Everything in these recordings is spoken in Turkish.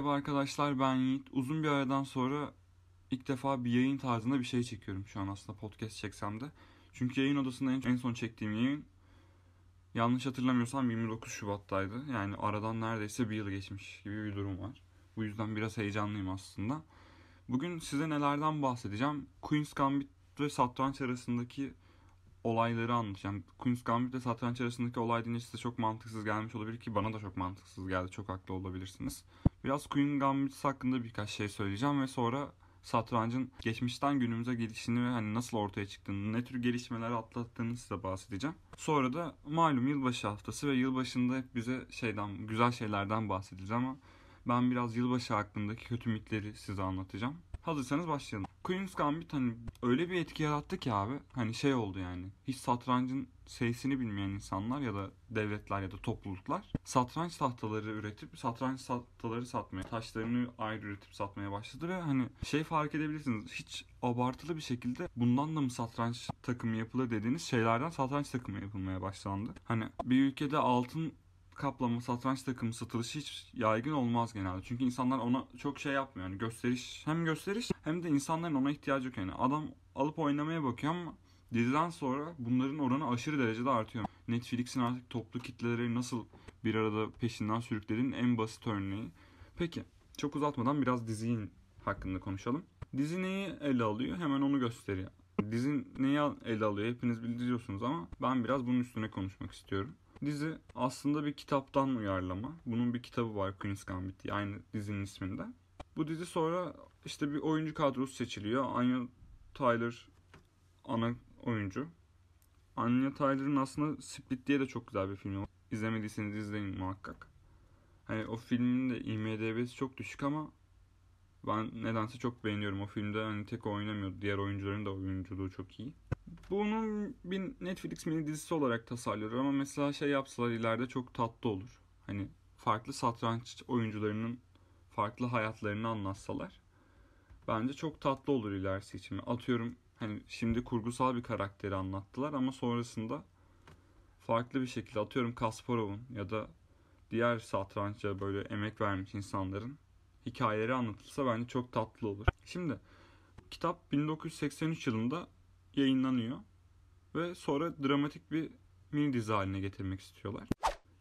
Merhaba arkadaşlar ben Yiğit. Uzun bir aradan sonra ilk defa bir yayın tarzında bir şey çekiyorum şu an aslında podcast çeksem de. Çünkü yayın odasında en, en son çektiğim yayın yanlış hatırlamıyorsam 29 Şubat'taydı. Yani aradan neredeyse bir yıl geçmiş gibi bir durum var. Bu yüzden biraz heyecanlıyım aslında. Bugün size nelerden bahsedeceğim? Queen's Gambit ve satranç arasındaki olayları anlatacağım. Queen's Gambit ve satranç arasındaki olay deyince size çok mantıksız gelmiş olabilir ki bana da çok mantıksız geldi. Çok haklı olabilirsiniz. Biraz Queen Gambit hakkında birkaç şey söyleyeceğim ve sonra satrancın geçmişten günümüze gelişini ve hani nasıl ortaya çıktığını, ne tür gelişmeler atlattığını size bahsedeceğim. Sonra da malum yılbaşı haftası ve yılbaşında hep bize şeyden, güzel şeylerden bahsedeceğiz ama ben biraz yılbaşı hakkındaki kötü mitleri size anlatacağım. Hazırsanız başlayalım. Queen's Gambit hani öyle bir etki yarattı ki abi. Hani şey oldu yani. Hiç satrancın seyisini bilmeyen insanlar ya da devletler ya da topluluklar satranç tahtaları üretip satranç tahtaları satmaya, taşlarını ayrı üretip satmaya başladı ve hani şey fark edebilirsiniz. Hiç abartılı bir şekilde bundan da mı satranç takımı yapılır dediğiniz şeylerden satranç takımı yapılmaya başlandı. Hani bir ülkede altın kaplama satranç takımı satılışı hiç yaygın olmaz genelde. Çünkü insanlar ona çok şey yapmıyor. Yani gösteriş hem gösteriş hem de insanların ona ihtiyacı yok. Yani adam alıp oynamaya bakıyor ama diziden sonra bunların oranı aşırı derecede artıyor. Netflix'in artık toplu kitleleri nasıl bir arada peşinden sürüklediğinin en basit örneği. Peki çok uzatmadan biraz dizinin hakkında konuşalım. Dizi neyi ele alıyor? Hemen onu gösteriyor. Dizi neyi ele alıyor? Hepiniz biliyorsunuz ama ben biraz bunun üstüne konuşmak istiyorum. Dizi aslında bir kitaptan uyarlama. Bunun bir kitabı var Queen's Gambit diye aynı dizinin isminde. Bu dizi sonra işte bir oyuncu kadrosu seçiliyor. Anya Tyler ana oyuncu. Anya Tyler'ın aslında Split diye de çok güzel bir film var. İzlemediyseniz izleyin muhakkak. Hani o filmin de IMDB'si çok düşük ama ben nedense çok beğeniyorum. O filmde hani tek oynamıyordu. Diğer oyuncuların da oyunculuğu çok iyi. Bunun bir Netflix mini dizisi olarak tasarlıyor ama mesela şey yapsalar ileride çok tatlı olur. Hani farklı satranç oyuncularının farklı hayatlarını anlatsalar bence çok tatlı olur ilerisi için. Atıyorum hani şimdi kurgusal bir karakteri anlattılar ama sonrasında farklı bir şekilde atıyorum Kasparov'un ya da diğer satrançça böyle emek vermiş insanların hikayeleri anlatılsa bence çok tatlı olur. Şimdi kitap 1983 yılında yayınlanıyor ve sonra dramatik bir mini dizi haline getirmek istiyorlar.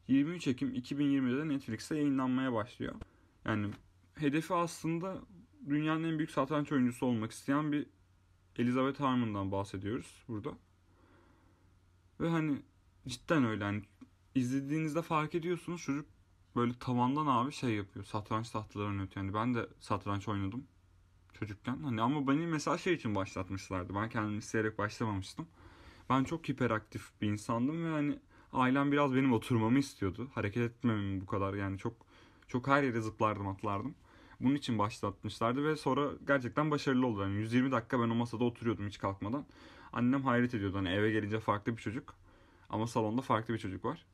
23 Ekim 2020'de Netflix'te yayınlanmaya başlıyor. Yani hedefi aslında dünyanın en büyük satranç oyuncusu olmak isteyen bir Elizabeth Harmon'dan bahsediyoruz burada. Ve hani cidden öyle hani izlediğinizde fark ediyorsunuz çocuk böyle tavandan abi şey yapıyor. Satranç tahtalarını oynatıyor. Yani ben de satranç oynadım çocukken. Hani ama beni mesela şey için başlatmışlardı. Ben kendim isteyerek başlamamıştım. Ben çok hiperaktif bir insandım ve hani ailem biraz benim oturmamı istiyordu. Hareket etmememi bu kadar yani çok çok her yere zıplardım atlardım. Bunun için başlatmışlardı ve sonra gerçekten başarılı oldu. Yani 120 dakika ben o masada oturuyordum hiç kalkmadan. Annem hayret ediyordu hani eve gelince farklı bir çocuk ama salonda farklı bir çocuk var.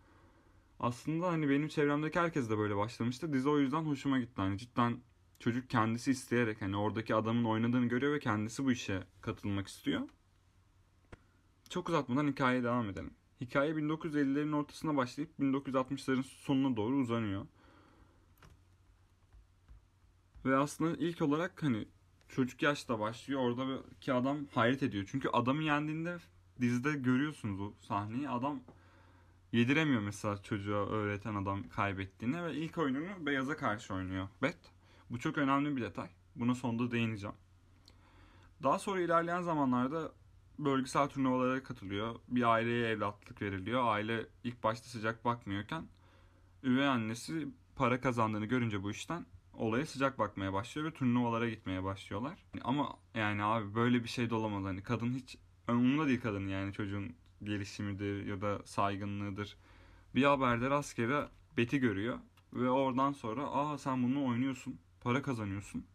Aslında hani benim çevremdeki herkes de böyle başlamıştı. Dizi o yüzden hoşuma gitti. Hani cidden çocuk kendisi isteyerek hani oradaki adamın oynadığını görüyor ve kendisi bu işe katılmak istiyor. Çok uzatmadan hikayeye devam edelim. Hikaye 1950'lerin ortasına başlayıp 1960'ların sonuna doğru uzanıyor. Ve aslında ilk olarak hani çocuk yaşta başlıyor. Oradaki adam hayret ediyor. Çünkü adamı yendiğinde dizide görüyorsunuz o sahneyi. Adam yediremiyor mesela çocuğa öğreten adam kaybettiğini ve ilk oyununu beyaza karşı oynuyor. Bet. Bu çok önemli bir detay. Buna sonunda değineceğim. Daha sonra ilerleyen zamanlarda bölgesel turnuvalara katılıyor. Bir aileye evlatlık veriliyor. Aile ilk başta sıcak bakmıyorken üvey annesi para kazandığını görünce bu işten olaya sıcak bakmaya başlıyor ve turnuvalara gitmeye başlıyorlar. Ama yani abi böyle bir şey de olamaz. Hani kadın hiç umurunda değil kadın yani çocuğun gelişimidir ya da saygınlığıdır. Bir haberde rastgele Bet'i görüyor ve oradan sonra aa sen bunu oynuyorsun, para kazanıyorsun.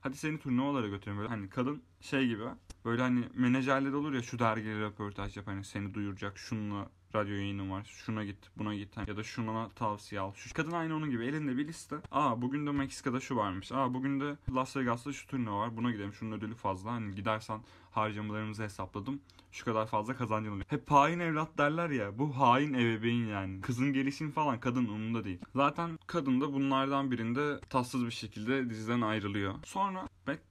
Hadi seni turnuvalara götürün böyle hani kadın şey gibi böyle hani menajerler olur ya şu dergilere röportaj yap hani seni duyuracak şununla radyo yayınım var. Şuna git, buna git ya da şuna tavsiye al. Şu kadın aynı onun gibi elinde bir liste. Aa bugün de Meksika'da şu varmış. Aa bugün de Las Vegas'ta şu turnuva var. Buna gidelim. Şunun ödülü fazla. Hani gidersen harcamalarımızı hesapladım. Şu kadar fazla kazancın oluyor. Hep hain evlat derler ya. Bu hain ebeveyn yani. Kızın gelişim falan kadın umurunda değil. Zaten kadın da bunlardan birinde tatsız bir şekilde diziden ayrılıyor. Sonra Beck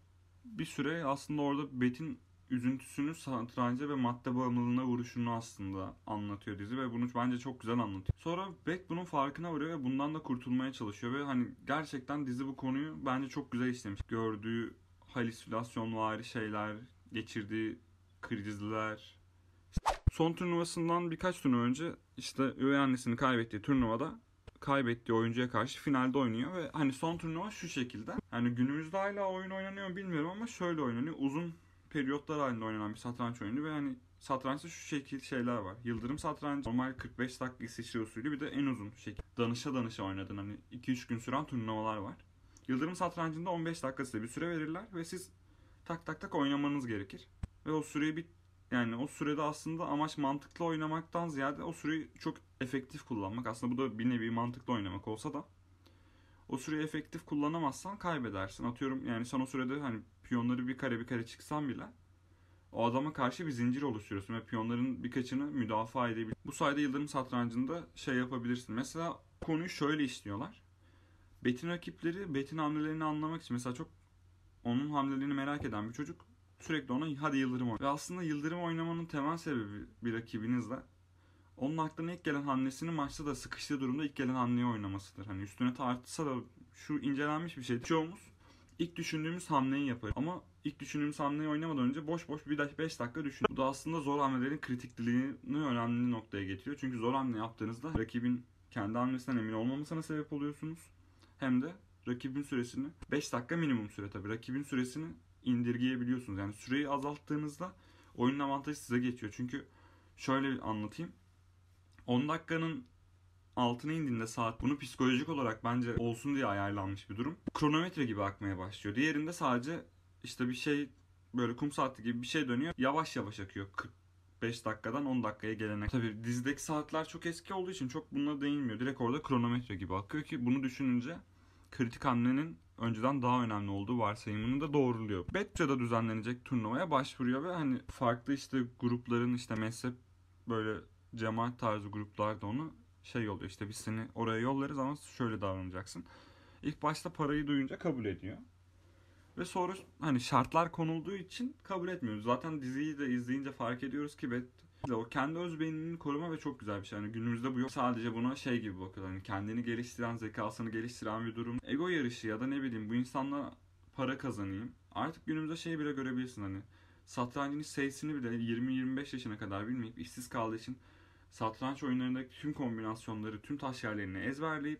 bir süre aslında orada Bet'in üzüntüsünü satranca ve madde bağımlılığına vuruşunu aslında anlatıyor dizi ve bunu bence çok güzel anlatıyor. Sonra Beck bunun farkına varıyor ve bundan da kurtulmaya çalışıyor ve hani gerçekten dizi bu konuyu bence çok güzel işlemiş. Gördüğü halüsinasyonvari şeyler, geçirdiği krizler. Son turnuvasından birkaç turnuva önce işte üvey annesini kaybettiği turnuvada kaybettiği oyuncuya karşı finalde oynuyor ve hani son turnuva şu şekilde. Hani günümüzde hala oyun oynanıyor bilmiyorum ama şöyle oynanıyor. Uzun periyotlar halinde oynanan bir satranç oyunu ve hani satrançta şu şekil şeyler var. Yıldırım satrancı normal 45 dakika İsviçre usulü bir de en uzun şekil. Danışa danışa oynadın hani 2-3 gün süren turnuvalar var. Yıldırım satrancında 15 dakika size bir süre verirler ve siz tak tak tak oynamanız gerekir. Ve o süreyi bir yani o sürede aslında amaç mantıklı oynamaktan ziyade o süreyi çok efektif kullanmak. Aslında bu da bir nevi mantıklı oynamak olsa da o süreyi efektif kullanamazsan kaybedersin. Atıyorum yani sen o sürede hani piyonları bir kare bir kare çıksan bile o adama karşı bir zincir oluşturuyorsun ve piyonların birkaçını müdafaa edebilir. Bu sayede Yıldırım Satrancı'nda şey yapabilirsin. Mesela konuyu şöyle işliyorlar. Bet'in rakipleri Bet'in hamlelerini anlamak için mesela çok onun hamlelerini merak eden bir çocuk sürekli ona hadi Yıldırım oyna. Ve aslında Yıldırım oynamanın temel sebebi bir rakibinizle onun aklına ilk gelen hamlesini maçta da sıkıştığı durumda ilk gelen hamleyi oynamasıdır. Hani üstüne tartışsa da şu incelenmiş bir şey. Çoğumuz ilk düşündüğümüz hamleyi yapar. Ama ilk düşündüğümüz hamleyi oynamadan önce boş boş bir 5 dakika düşün. Bu da aslında zor hamlelerin kritikliliğini önemli noktaya getiriyor. Çünkü zor hamle yaptığınızda rakibin kendi hamlesinden emin olmamasına sebep oluyorsunuz. Hem de rakibin süresini 5 dakika minimum süre tabii. Rakibin süresini indirgeyebiliyorsunuz. Yani süreyi azalttığınızda oyunun avantajı size geçiyor. Çünkü şöyle anlatayım. 10 dakikanın altına indiğinde saat bunu psikolojik olarak bence olsun diye ayarlanmış bir durum. Kronometre gibi akmaya başlıyor. Diğerinde sadece işte bir şey böyle kum saati gibi bir şey dönüyor. Yavaş yavaş akıyor. 45 dakikadan 10 dakikaya gelene. Tabii dizideki saatler çok eski olduğu için çok bununla değinmiyor. Direkt orada kronometre gibi akıyor ki bunu düşününce kritik hamlenin önceden daha önemli olduğu varsayımını da doğruluyor. Betça'da düzenlenecek turnuvaya başvuruyor ve hani farklı işte grupların işte mezhep böyle cemaat tarzı gruplar da onu şey yolluyor işte biz seni oraya yollarız ama şöyle davranacaksın. İlk başta parayı duyunca kabul ediyor. Ve sonra hani şartlar konulduğu için kabul etmiyoruz. Zaten diziyi de izleyince fark ediyoruz ki Bet o kendi özbeğenini koruma ve çok güzel bir şey. Yani günümüzde bu yok. Sadece buna şey gibi bakıyorlar. Hani kendini geliştiren, zekasını geliştiren bir durum. Ego yarışı ya da ne bileyim bu insanla para kazanayım. Artık günümüzde şey bile görebilirsin hani. Satrancın sayısını bile 20-25 yaşına kadar bilmeyip işsiz kaldığı için satranç oyunlarındaki tüm kombinasyonları, tüm taş yerlerini ezberleyip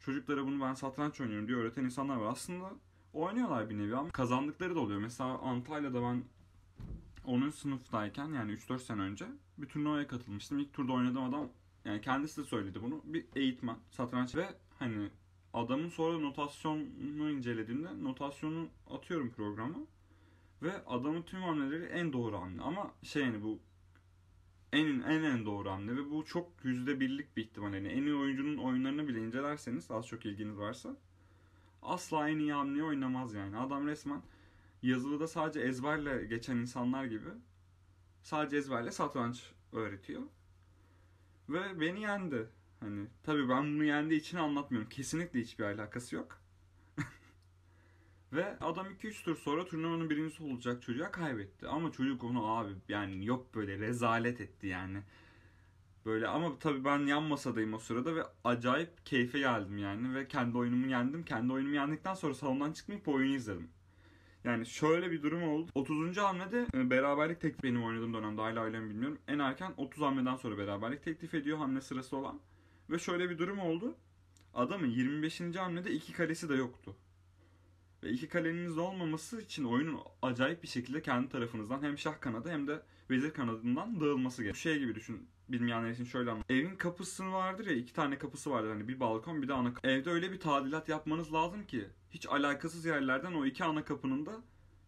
çocuklara bunu ben satranç oynuyorum diye öğreten insanlar var. Aslında oynuyorlar bir nevi ama kazandıkları da oluyor. Mesela Antalya'da ben 10. sınıftayken yani 3-4 sene önce bir turnuvaya katılmıştım. İlk turda oynadığım adam yani kendisi de söyledi bunu. Bir eğitmen satranç ve hani adamın sonra notasyonunu incelediğimde notasyonu atıyorum programa ve adamın tüm hamleleri en doğru hamle. Ama şey yani bu en en en doğru hamle ve bu çok yüzde birlik bir ihtimal. Yani en iyi oyuncunun oyunlarını bile incelerseniz az çok ilginiz varsa asla en iyi hamleyi oynamaz yani. Adam resmen yazılıda sadece ezberle geçen insanlar gibi sadece ezberle satranç öğretiyor. Ve beni yendi. Hani tabii ben bunu yendiği için anlatmıyorum. Kesinlikle hiçbir alakası yok. Ve adam 2-3 tur sonra turnuvanın birincisi olacak çocuğa kaybetti. Ama çocuk onu abi yani yok böyle rezalet etti yani. Böyle ama tabii ben yan masadayım o sırada ve acayip keyfe geldim yani. Ve kendi oyunumu yendim. Kendi oyunumu yendikten sonra salondan çıkmayıp oyunu izledim. Yani şöyle bir durum oldu. 30. hamlede e, beraberlik teklif benim oynadığım dönemde hala öyle mi bilmiyorum. En erken 30 hamleden sonra beraberlik teklif ediyor hamle sırası olan. Ve şöyle bir durum oldu. Adamın 25. hamlede iki kalesi de yoktu. Ve iki kaleniniz olmaması için oyunun acayip bir şekilde kendi tarafınızdan hem şah kanadı hem de vezir kanadından dağılması gerekiyor. Şey gibi düşün bilmeyenler için şöyle anlat. Evin kapısı vardır ya iki tane kapısı vardır hani bir balkon bir de ana kapı. Evde öyle bir tadilat yapmanız lazım ki hiç alakasız yerlerden o iki ana kapının da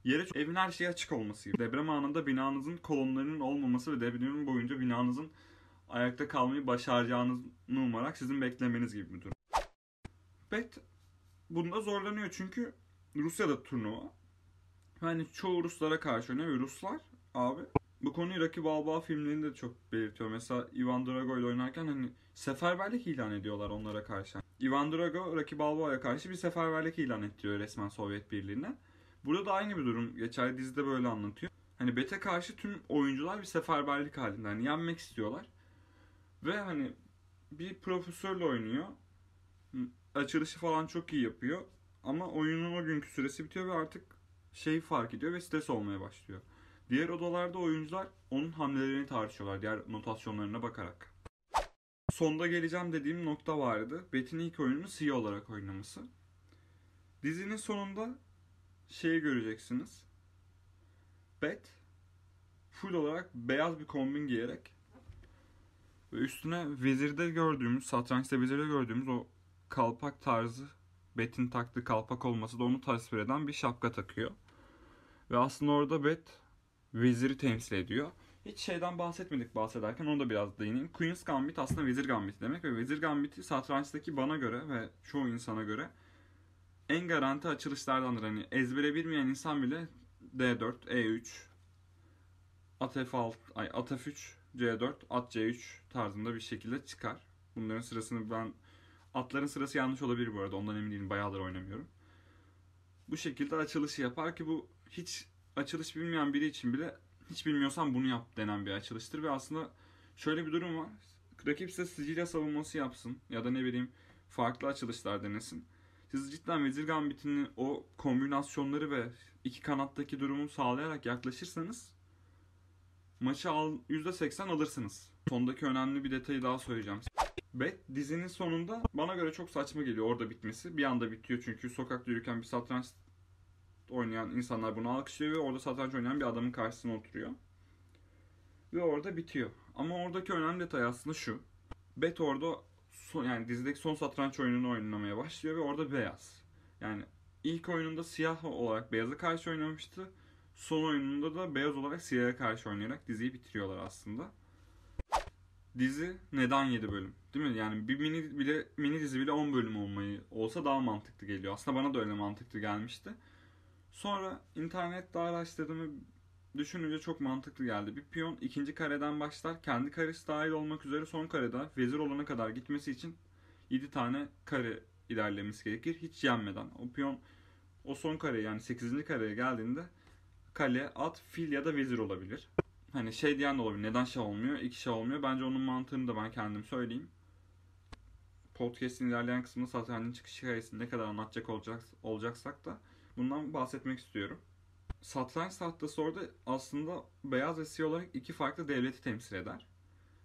yere evin her şeyi açık olması gibi. Deprem anında binanızın kolonlarının olmaması ve deprem boyunca binanızın ayakta kalmayı başaracağınızı umarak sizin beklemeniz gibi bir durum. Bet bunda zorlanıyor çünkü Rusya'da turnuva. Yani çoğu Ruslara karşı oynuyor Ruslar abi bu konuyu Rocky Balboa filmlerinde de çok belirtiyor. Mesela Ivan Drago ile oynarken hani seferberlik ilan ediyorlar onlara karşı. Ivan Drago Rocky Balboa'ya karşı bir seferberlik ilan ettiriyor resmen Sovyet Birliği'ne. Burada da aynı bir durum geçerli dizide böyle anlatıyor. Hani Bet'e karşı tüm oyuncular bir seferberlik halinde. Hani yenmek istiyorlar. Ve hani bir profesörle oynuyor. Açılışı falan çok iyi yapıyor. Ama oyunun o günkü süresi bitiyor ve artık şey fark ediyor ve stres olmaya başlıyor. Diğer odalarda oyuncular onun hamlelerini tartışıyorlar diğer notasyonlarına bakarak. Sonda geleceğim dediğim nokta vardı. Bet'in ilk oyununu CEO olarak oynaması. Dizinin sonunda şeyi göreceksiniz. Bet full olarak beyaz bir kombin giyerek ve üstüne vezirde gördüğümüz, satrançta vezirde gördüğümüz o kalpak tarzı Bet'in taktığı kalpak olması da onu tasvir eden bir şapka takıyor. Ve aslında orada Bet veziri temsil ediyor. Hiç şeyden bahsetmedik bahsederken onu da biraz değineyim. Queen's Gambit aslında vezir gambiti demek ve vezir gambiti satrançtaki bana göre ve çoğu insana göre en garanti açılışlardandır. Hani ezbere bilmeyen insan bile D4, E3, at F6, ay at F3, C4, at C3 tarzında bir şekilde çıkar. Bunların sırasını ben atların sırası yanlış olabilir bu arada. Ondan emin değilim. Bayağıdır oynamıyorum. Bu şekilde açılışı yapar ki bu hiç açılış bilmeyen biri için bile hiç bilmiyorsan bunu yap denen bir açılıştır ve aslında şöyle bir durum var. Rakip size Sicilya savunması yapsın ya da ne bileyim farklı açılışlar denesin. Siz cidden Vezir Gambit'ini o kombinasyonları ve iki kanattaki durumu sağlayarak yaklaşırsanız maçı al, %80 alırsınız. Sondaki önemli bir detayı daha söyleyeceğim. Bet dizinin sonunda bana göre çok saçma geliyor orada bitmesi. Bir anda bitiyor çünkü sokakta yürürken bir satranç oynayan insanlar bunu alkışlıyor ve orada satranç oynayan bir adamın karşısına oturuyor. Ve orada bitiyor. Ama oradaki önemli detay aslında şu. Bet orada son, yani dizideki son satranç oyununu oynamaya başlıyor ve orada beyaz. Yani ilk oyununda siyah olarak beyaza karşı oynamıştı. Son oyununda da beyaz olarak siyaha karşı oynayarak diziyi bitiriyorlar aslında. Dizi neden 7 bölüm? Değil mi? Yani bir mini bile mini dizi bile 10 bölüm olmayı olsa daha mantıklı geliyor. Aslında bana da öyle mantıklı gelmişti. Sonra internette araştırdığımı düşününce çok mantıklı geldi. Bir piyon ikinci kareden başlar. Kendi karesi dahil olmak üzere son karede vezir olana kadar gitmesi için 7 tane kare ilerlemesi gerekir. Hiç yenmeden. O piyon o son kare yani 8. kareye geldiğinde kale, at, fil ya da vezir olabilir. Hani şey diyen de olabilir. Neden şah olmuyor? İki şah olmuyor. Bence onun mantığını da ben kendim söyleyeyim. Podcast'in ilerleyen kısmında zaten çıkış hikayesini ne kadar anlatacak olacak, olacaksak da bundan bahsetmek istiyorum. Satranç tahtası orada aslında beyaz ve siyah olarak iki farklı devleti temsil eder.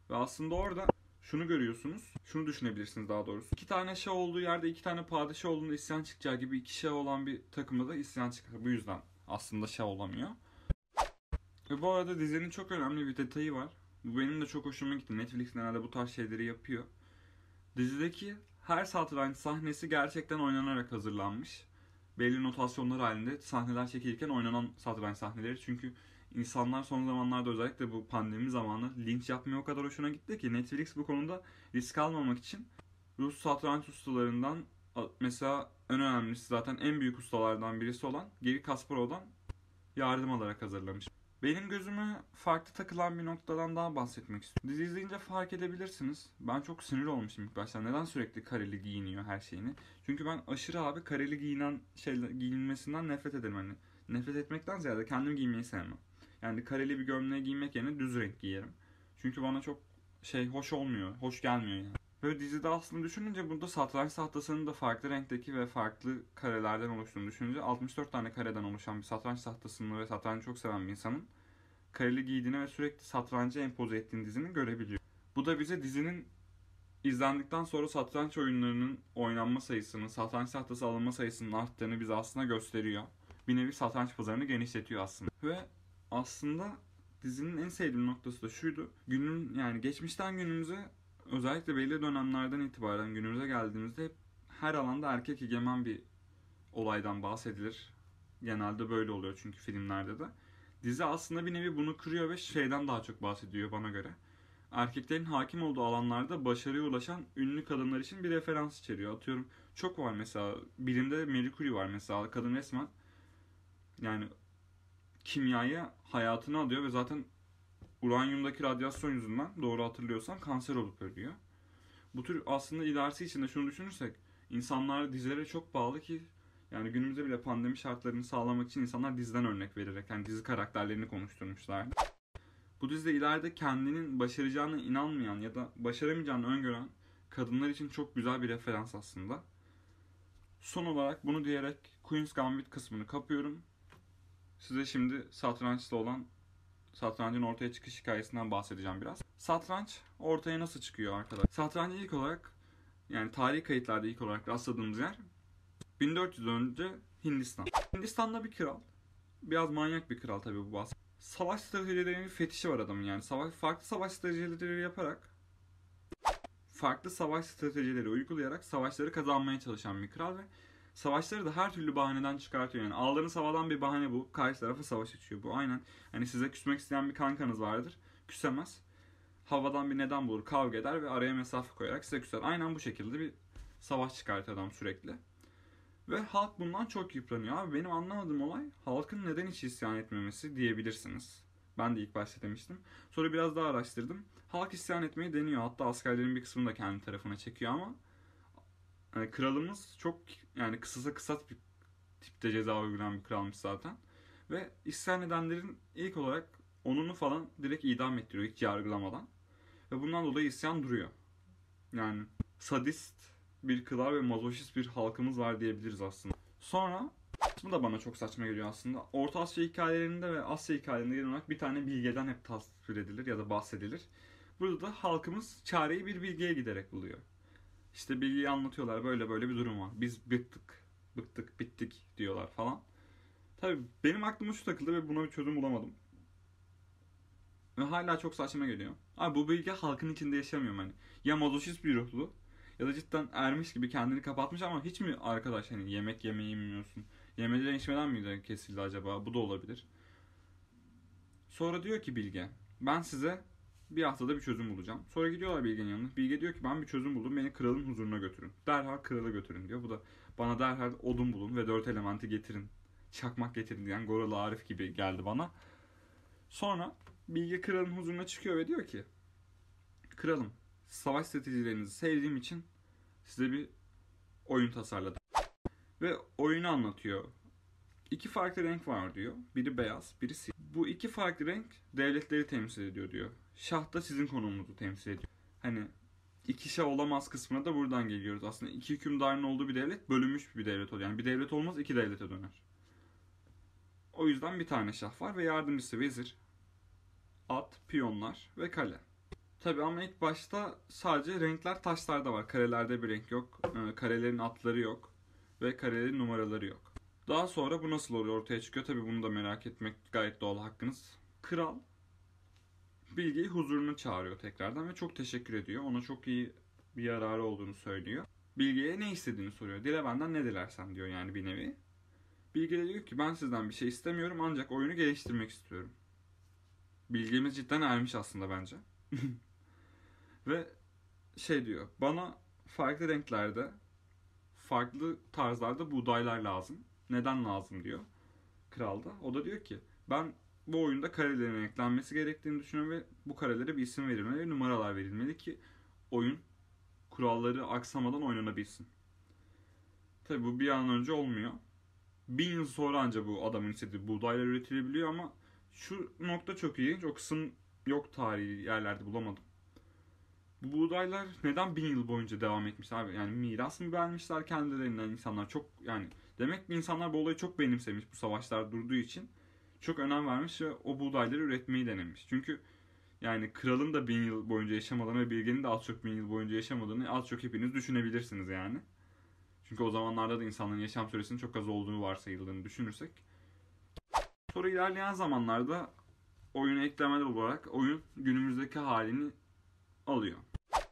Ve aslında orada şunu görüyorsunuz. Şunu düşünebilirsiniz daha doğrusu. İki tane şah olduğu yerde iki tane padişah olduğunda isyan çıkacağı gibi iki şah olan bir takımda da isyan çıkar. Bu yüzden aslında şah olamıyor. Ve bu arada dizinin çok önemli bir detayı var. Bu benim de çok hoşuma gitti. Netflix genelde bu tarz şeyleri yapıyor. Dizideki her satranç sahnesi gerçekten oynanarak hazırlanmış. Belli notasyonlar halinde sahneler çekilirken oynanan satranç sahneleri. Çünkü insanlar son zamanlarda özellikle bu pandemi zamanı linç yapmaya o kadar hoşuna gitti ki Netflix bu konuda risk almamak için Rus satranç ustalarından mesela en önemlisi zaten en büyük ustalardan birisi olan Geri Kasparov'dan yardım alarak hazırlamış. Benim gözüme farklı takılan bir noktadan daha bahsetmek istiyorum. Dizi izleyince fark edebilirsiniz. Ben çok sinir olmuşum ilk başta. Neden sürekli kareli giyiniyor her şeyini? Çünkü ben aşırı abi kareli giyinen şeyler giyinmesinden nefret ederim hani. Nefret etmekten ziyade kendim giymeyi sevmem. Yani kareli bir gömleği giymek yerine düz renk giyerim. Çünkü bana çok şey hoş olmuyor. Hoş gelmiyor yani. Böyle dizide aslında düşününce burada satranç tahtasının da farklı renkteki ve farklı karelerden oluştuğunu düşününce 64 tane kareden oluşan bir satranç tahtasını ve satrancı çok seven bir insanın kareli giydiğini ve sürekli satrancı empoze ettiğini dizinin görebiliyor. Bu da bize dizinin izlendikten sonra satranç oyunlarının oynanma sayısının, satranç tahtası alınma sayısının arttığını bize aslında gösteriyor. Bir nevi satranç pazarını genişletiyor aslında. Ve aslında dizinin en sevdiğim noktası da şuydu. Günün yani geçmişten günümüze özellikle belli dönemlerden itibaren günümüze geldiğimizde hep her alanda erkek egemen bir olaydan bahsedilir. Genelde böyle oluyor çünkü filmlerde de. Dizi aslında bir nevi bunu kırıyor ve şeyden daha çok bahsediyor bana göre. erkeklerin hakim olduğu alanlarda başarıya ulaşan ünlü kadınlar için bir referans içeriyor. Atıyorum çok var mesela bilimde Marie Curie var mesela kadın resmen yani kimyaya hayatını alıyor ve zaten uranyumdaki radyasyon yüzünden doğru hatırlıyorsam kanser olup ölüyor. Bu tür aslında ilerisi için de şunu düşünürsek insanlar dizilere çok bağlı ki yani günümüzde bile pandemi şartlarını sağlamak için insanlar diziden örnek vererek yani dizi karakterlerini konuşturmuşlar. Bu dizide ileride kendinin başaracağına inanmayan ya da başaramayacağını öngören kadınlar için çok güzel bir referans aslında. Son olarak bunu diyerek Queen's Gambit kısmını kapıyorum. Size şimdi satrançta olan satrancın ortaya çıkış hikayesinden bahsedeceğim biraz. Satranç ortaya nasıl çıkıyor arkadaşlar? Satrancı ilk olarak yani tarihi kayıtlarda ilk olarak rastladığımız yer 1400 önce Hindistan. Hindistan'da bir kral. Biraz manyak bir kral tabii bu bahs. Savaş stratejilerinin fetişi var adamın yani. Savaş, farklı savaş stratejileri yaparak farklı savaş stratejileri uygulayarak savaşları kazanmaya çalışan bir kral ve savaşları da her türlü bahaneden çıkartıyor. Yani aldığınız havadan bir bahane bu. Karşı tarafa savaş açıyor. Bu aynen. Hani size küsmek isteyen bir kankanız vardır. Küsemez. Havadan bir neden bulur. Kavga eder ve araya mesafe koyarak size küser. Aynen bu şekilde bir savaş çıkartıyor adam sürekli. Ve halk bundan çok yıpranıyor. Abi benim anlamadığım olay halkın neden hiç isyan etmemesi diyebilirsiniz. Ben de ilk başta demiştim. Sonra biraz daha araştırdım. Halk isyan etmeyi deniyor. Hatta askerlerin bir kısmını da kendi tarafına çekiyor ama yani kralımız çok yani kısasa kısas bir tipte ceza uygulayan bir kralmış zaten. Ve isyan edenlerin ilk olarak onunu falan direkt idam ettiriyor hiç yargılamadan. Ve bundan dolayı isyan duruyor. Yani sadist bir kral ve mazoşist bir halkımız var diyebiliriz aslında. Sonra bu da bana çok saçma geliyor aslında. Orta Asya hikayelerinde ve Asya hikayelerinde genel olarak bir tane bilgeden hep tasvir edilir ya da bahsedilir. Burada da halkımız çareyi bir bilgiye giderek buluyor. İşte bilgiyi anlatıyorlar böyle böyle bir durum var. Biz bıktık, bıktık, bittik diyorlar falan. Tabii benim aklıma şu takıldı ve buna bir çözüm bulamadım. Ve hala çok saçma geliyor. Abi bu bilgi halkın içinde yaşamıyor hani. Ya mazoşist bir ruhlu ya da cidden ermiş gibi kendini kapatmış ama hiç mi arkadaş hani yemek yemeyi bilmiyorsun? Yemeden içmeden miydi kesildi acaba? Bu da olabilir. Sonra diyor ki Bilge ben size bir haftada bir çözüm bulacağım. Sonra gidiyorlar Bilge'nin yanına. Bilge diyor ki ben bir çözüm buldum beni kralın huzuruna götürün. Derhal krala götürün diyor. Bu da bana derhal odun bulun ve dört elementi getirin. Çakmak getirin diyen Goralı Arif gibi geldi bana. Sonra Bilge kralın huzuruna çıkıyor ve diyor ki Kralım savaş stratejilerinizi sevdiğim için size bir oyun tasarladım. Ve oyunu anlatıyor. İki farklı renk var diyor. Biri beyaz, biri siyah. Bu iki farklı renk devletleri temsil ediyor diyor. Şah da sizin konumunuzu temsil ediyor. Hani iki şah olamaz kısmına da buradan geliyoruz. Aslında iki hükümdarın olduğu bir devlet bölünmüş bir devlet oluyor. Yani bir devlet olmaz iki devlete döner. O yüzden bir tane şah var ve yardımcısı vezir, at, piyonlar ve kale. Tabi ama ilk başta sadece renkler taşlarda var. Karelerde bir renk yok. Ee, Karelerin atları yok. Ve karelerin numaraları yok. Daha sonra bu nasıl oluyor ortaya çıkıyor. Tabi bunu da merak etmek gayet doğal hakkınız. Kral Bilge'yi huzuruna çağırıyor tekrardan ve çok teşekkür ediyor. Ona çok iyi bir yararı olduğunu söylüyor. Bilge'ye ne istediğini soruyor. Dile benden ne dilersen diyor yani bir nevi. Bilge de diyor ki ben sizden bir şey istemiyorum ancak oyunu geliştirmek istiyorum. Bilgemiz cidden ermiş aslında bence. Ve şey diyor bana farklı renklerde farklı tarzlarda buğdaylar lazım. Neden lazım diyor kral da. O da diyor ki ben bu oyunda karelerin eklenmesi gerektiğini düşünüyorum ve bu karelere bir isim verilmeli, numaralar verilmeli ki oyun kuralları aksamadan oynanabilsin. Tabi bu bir an önce olmuyor. Bin yıl sonra anca bu adamın istediği buğdaylar üretilebiliyor ama şu nokta çok ilginç. O kısım yok tarihi yerlerde bulamadım. Bu buğdaylar neden bin yıl boyunca devam etmiş abi? Yani miras mı vermişler kendilerinden insanlar? Çok yani demek ki insanlar bu olayı çok benimsemiş bu savaşlar durduğu için. Çok önem vermiş ve o buğdayları üretmeyi denemiş. Çünkü yani kralın da bin yıl boyunca yaşamadığını ve bilgenin de az çok bin yıl boyunca yaşamadığını az çok hepiniz düşünebilirsiniz yani. Çünkü o zamanlarda da insanların yaşam süresinin çok az olduğunu varsayıldığını düşünürsek. Sonra ilerleyen zamanlarda oyuna eklemeler olarak oyun günümüzdeki halini alıyor.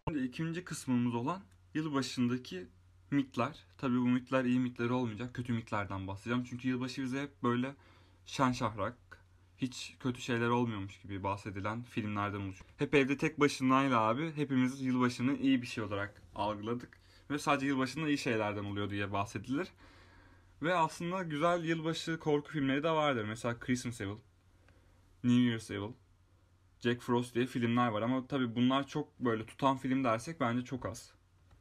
Şimdi ikinci kısmımız olan yılbaşındaki mitler. Tabii bu mitler iyi mitler olmayacak. Kötü mitlerden bahsedeceğim. Çünkü yılbaşı bize hep böyle şen şahrak, hiç kötü şeyler olmuyormuş gibi bahsedilen filmlerden oluşuyor. Hep evde tek başınayla abi hepimiz yılbaşını iyi bir şey olarak algıladık. Ve sadece yılbaşında iyi şeylerden oluyor diye bahsedilir. Ve aslında güzel yılbaşı korku filmleri de vardır. Mesela Christmas Evil, New Year's Evil, Jack Frost diye filmler var. Ama tabii bunlar çok böyle tutan film dersek bence çok az.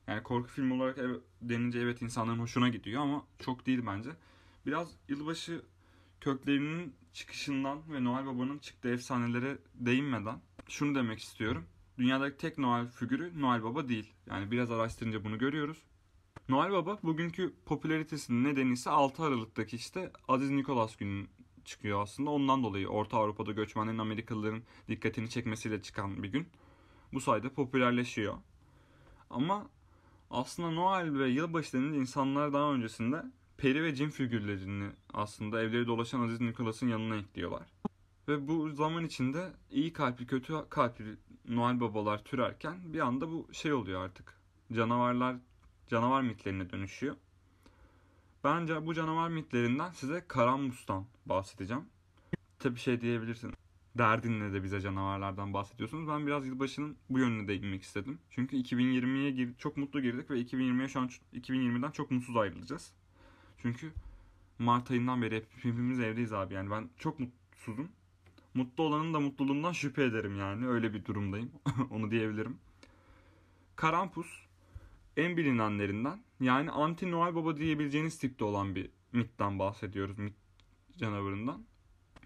Yani korku film olarak denince evet insanların hoşuna gidiyor ama çok değil bence. Biraz yılbaşı köklerinin çıkışından ve Noel Baba'nın çıktığı efsanelere değinmeden şunu demek istiyorum. Dünyadaki tek Noel figürü Noel Baba değil. Yani biraz araştırınca bunu görüyoruz. Noel Baba bugünkü popülaritesinin nedeni ise 6 Aralık'taki işte Aziz Nikolas günü çıkıyor aslında. Ondan dolayı Orta Avrupa'da göçmenlerin Amerikalıların dikkatini çekmesiyle çıkan bir gün. Bu sayede popülerleşiyor. Ama aslında Noel ve yılbaşı denince insanlar daha öncesinde peri ve cin figürlerini aslında evleri dolaşan Aziz Nikolas'ın yanına ekliyorlar. Ve bu zaman içinde iyi kalpli kötü kalpli Noel babalar türerken bir anda bu şey oluyor artık. Canavarlar canavar mitlerine dönüşüyor. Bence bu canavar mitlerinden size Karamus'tan bahsedeceğim. Tabi şey diyebilirsin. Derdinle de bize canavarlardan bahsediyorsunuz. Ben biraz yılbaşının bu yönüne değinmek istedim. Çünkü 2020'ye gir çok mutlu girdik ve 2020'ye şu an 2020'den çok mutsuz ayrılacağız. Çünkü Mart ayından beri hepimiz evdeyiz abi. Yani ben çok mutsuzum. Mutlu olanın da mutluluğundan şüphe ederim yani. Öyle bir durumdayım. Onu diyebilirim. Karampus en bilinenlerinden yani anti Noel Baba diyebileceğiniz tipte olan bir mitten bahsediyoruz. Mit canavarından.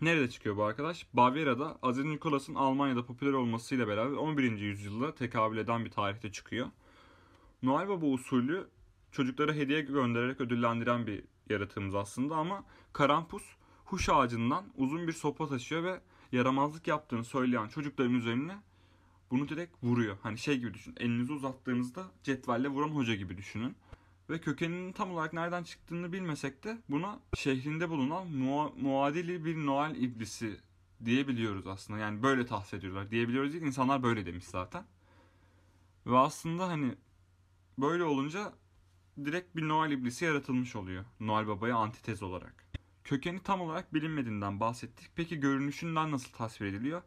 Nerede çıkıyor bu arkadaş? Bavyera'da Aziz Nikolas'ın Almanya'da popüler olmasıyla beraber 11. yüzyılda tekabül eden bir tarihte çıkıyor. Noel Baba usulü çocuklara hediye göndererek ödüllendiren bir yaratığımız aslında ama Karampus huş ağacından uzun bir sopa taşıyor ve yaramazlık yaptığını söyleyen çocukların üzerine bunu direkt vuruyor. Hani şey gibi düşün. Elinizi uzattığınızda cetvelle vuran hoca gibi düşünün. Ve kökeninin tam olarak nereden çıktığını bilmesek de buna şehrinde bulunan mua- muadili bir Noel iblisi diyebiliyoruz aslında. Yani böyle tahsis ediyorlar. Diyebiliyoruz değil, insanlar böyle demiş zaten. Ve aslında hani böyle olunca direkt bir Noel iblisi yaratılmış oluyor. Noel Baba'ya antitez olarak. Kökeni tam olarak bilinmediğinden bahsettik. Peki görünüşünden nasıl tasvir ediliyor?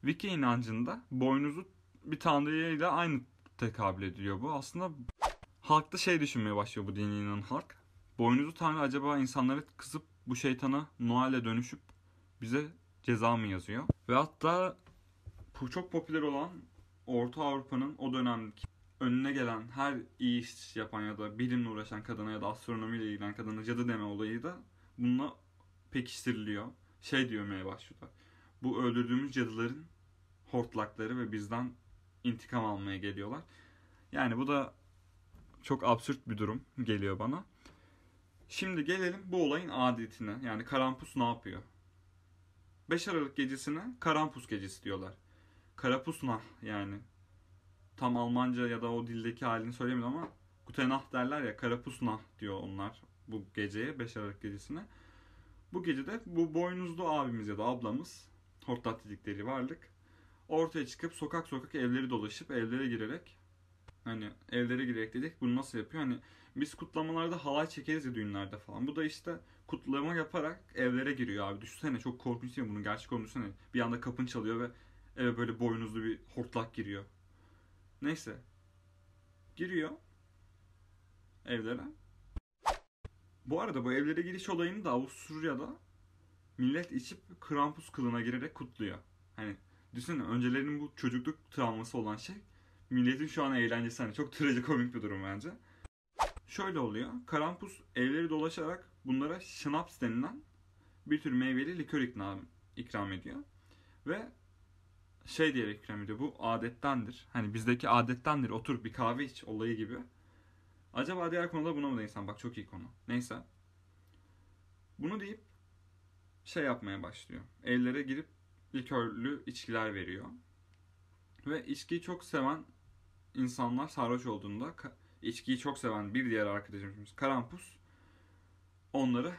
Wiki inancında boynuzu bir tanrıyla aynı tekabül ediliyor bu. Aslında halkta şey düşünmeye başlıyor bu dini inanan halk. Boynuzu tanrı acaba insanları kızıp bu şeytana Noel'e dönüşüp bize ceza mı yazıyor? Ve hatta çok popüler olan Orta Avrupa'nın o dönemdeki önüne gelen her iyi iş yapan ya da bilimle uğraşan kadına ya da astronomiyle ilgilenen kadına cadı deme olayı da bununla pekiştiriliyor. Şey diyemeye başlıyorlar. Bu öldürdüğümüz cadıların hortlakları ve bizden intikam almaya geliyorlar. Yani bu da çok absürt bir durum geliyor bana. Şimdi gelelim bu olayın adetine. Yani Karampus ne yapıyor? 5 Aralık gecesine Karampus gecesi diyorlar. Karapusnah yani. Tam Almanca ya da o dildeki halini söylemedim ama Gutenach derler ya Karapusnah diyor onlar bu geceye 5 Aralık gecesine. Bu gecede bu boynuzlu abimiz ya da ablamız hortlat dedikleri varlık ortaya çıkıp sokak sokak evleri dolaşıp evlere girerek hani evlere girerek dedik bunu nasıl yapıyor? Hani biz kutlamalarda halay çekeriz ya düğünlerde falan. Bu da işte kutlama yaparak evlere giriyor abi. Düşünsene çok korkunç değil mi? Bunun gerçek olduğunu düşünsene. Bir anda kapın çalıyor ve eve böyle boynuzlu bir hortlak giriyor neyse giriyor evlere bu arada bu evlere giriş olayını da Avusturya'da millet içip Krampus kılına girerek kutluyor. Hani düşünsene öncelerinin bu çocukluk travması olan şey milletin şu an eğlencesi hani çok trajikomik bir durum bence. Şöyle oluyor. Krampus evleri dolaşarak bunlara şnaps denilen bir tür meyveli likör ikram ediyor. Ve şey diye ikram ediyor. Bu adettendir. Hani bizdeki adettendir. Otur bir kahve iç olayı gibi. Acaba diğer konuda buna mı değinsen? Bak çok iyi konu. Neyse. Bunu deyip şey yapmaya başlıyor. Evlere girip likörlü içkiler veriyor. Ve içkiyi çok seven insanlar sarhoş olduğunda içkiyi çok seven bir diğer arkadaşımız Karampus onları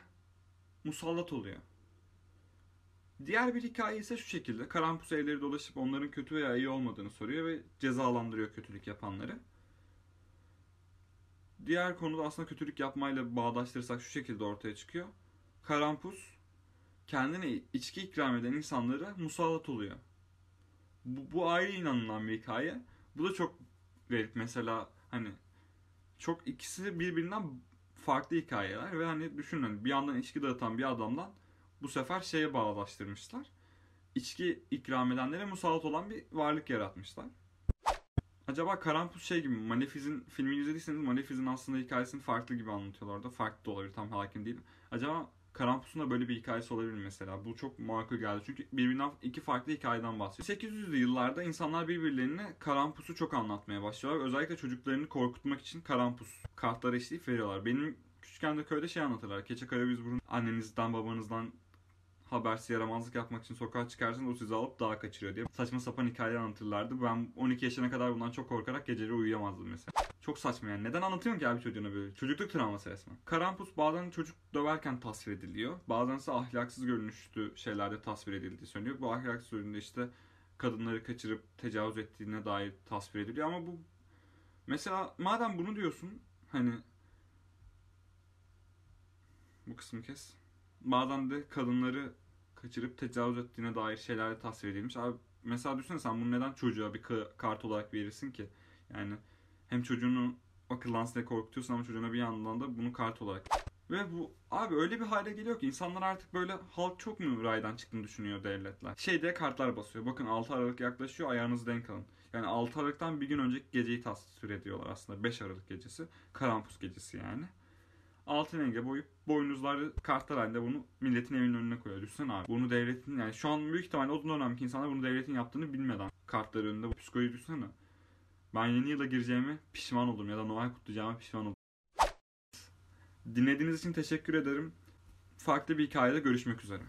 musallat oluyor. Diğer bir hikaye ise şu şekilde. Karampus evleri dolaşıp onların kötü veya iyi olmadığını soruyor ve cezalandırıyor kötülük yapanları. Diğer konuda aslında kötülük yapmayla bağdaştırırsak şu şekilde ortaya çıkıyor. Karampus kendine içki ikram eden insanlara musallat oluyor. Bu, bu ayrı inanılan bir hikaye. Bu da çok garip. Mesela hani çok ikisi birbirinden farklı hikayeler ve hani düşünün hani bir yandan içki dağıtan bir adamdan bu sefer şeye bağlaştırmışlar. İçki ikram edenlere musallat olan bir varlık yaratmışlar. Acaba Karampus şey gibi? Malefiz'in filmini izlediyseniz Malefiz'in aslında hikayesini farklı gibi anlatıyorlar orada. Farklı da olabilir tam hakim değilim. Acaba Karampus'un da böyle bir hikayesi olabilir mesela? Bu çok makul geldi. Çünkü birbirinden iki farklı hikayeden bahsediyor. 800'lü yıllarda insanlar birbirlerine Karampus'u çok anlatmaya başlıyorlar. Özellikle çocuklarını korkutmak için Karampus kartları işleyip veriyorlar. Benim küçükken de köyde şey anlatırlar. Keçe karabiz burun annenizden babanızdan habersiz yaramazlık yapmak için sokağa çıkarsanız o sizi alıp dağa kaçırıyor diye saçma sapan hikayeler anlatırlardı. Ben 12 yaşına kadar bundan çok korkarak geceleri uyuyamazdım mesela. Çok saçma yani. Neden anlatıyorsun ki abi çocuğuna böyle? Çocukluk travması resmen. Karampus bazen çocuk döverken tasvir ediliyor. Bazen ise ahlaksız görünüşlü şeylerde tasvir edildiği söyleniyor. Bu ahlaksız üründe işte kadınları kaçırıp tecavüz ettiğine dair tasvir ediliyor ama bu mesela madem bunu diyorsun hani bu kısmı kes. Bazen de kadınları kaçırıp tecavüz ettiğine dair şeylerle tasvir edilmiş. Abi mesela düşünsene sen bunu neden çocuğa bir ka- kart olarak verirsin ki? Yani hem çocuğunu akıllansın diye korkutuyorsun ama çocuğuna bir yandan da bunu kart olarak. Ve bu abi öyle bir hale geliyor ki insanlar artık böyle halk çok mu raydan çıktığını düşünüyor devletler. Şey diye kartlar basıyor. Bakın 6 Aralık yaklaşıyor ayağınızı denk alın. Yani 6 Aralık'tan bir gün önceki geceyi tasvir ediyorlar aslında. 5 Aralık gecesi. Karampus gecesi yani. Altın renge boyup boynuzları kartlar halinde bunu milletin evinin önüne koyuyor. Düşünsene abi. Bunu devletin yani şu an büyük ihtimalle o dönemki insanlar bunu devletin yaptığını bilmeden kartları önünde bu psikoloji düşünsene. Ben yeni yıla gireceğime pişman oldum ya da Noel kutlayacağıma pişman oldum. Dinlediğiniz için teşekkür ederim. Farklı bir hikayede görüşmek üzere.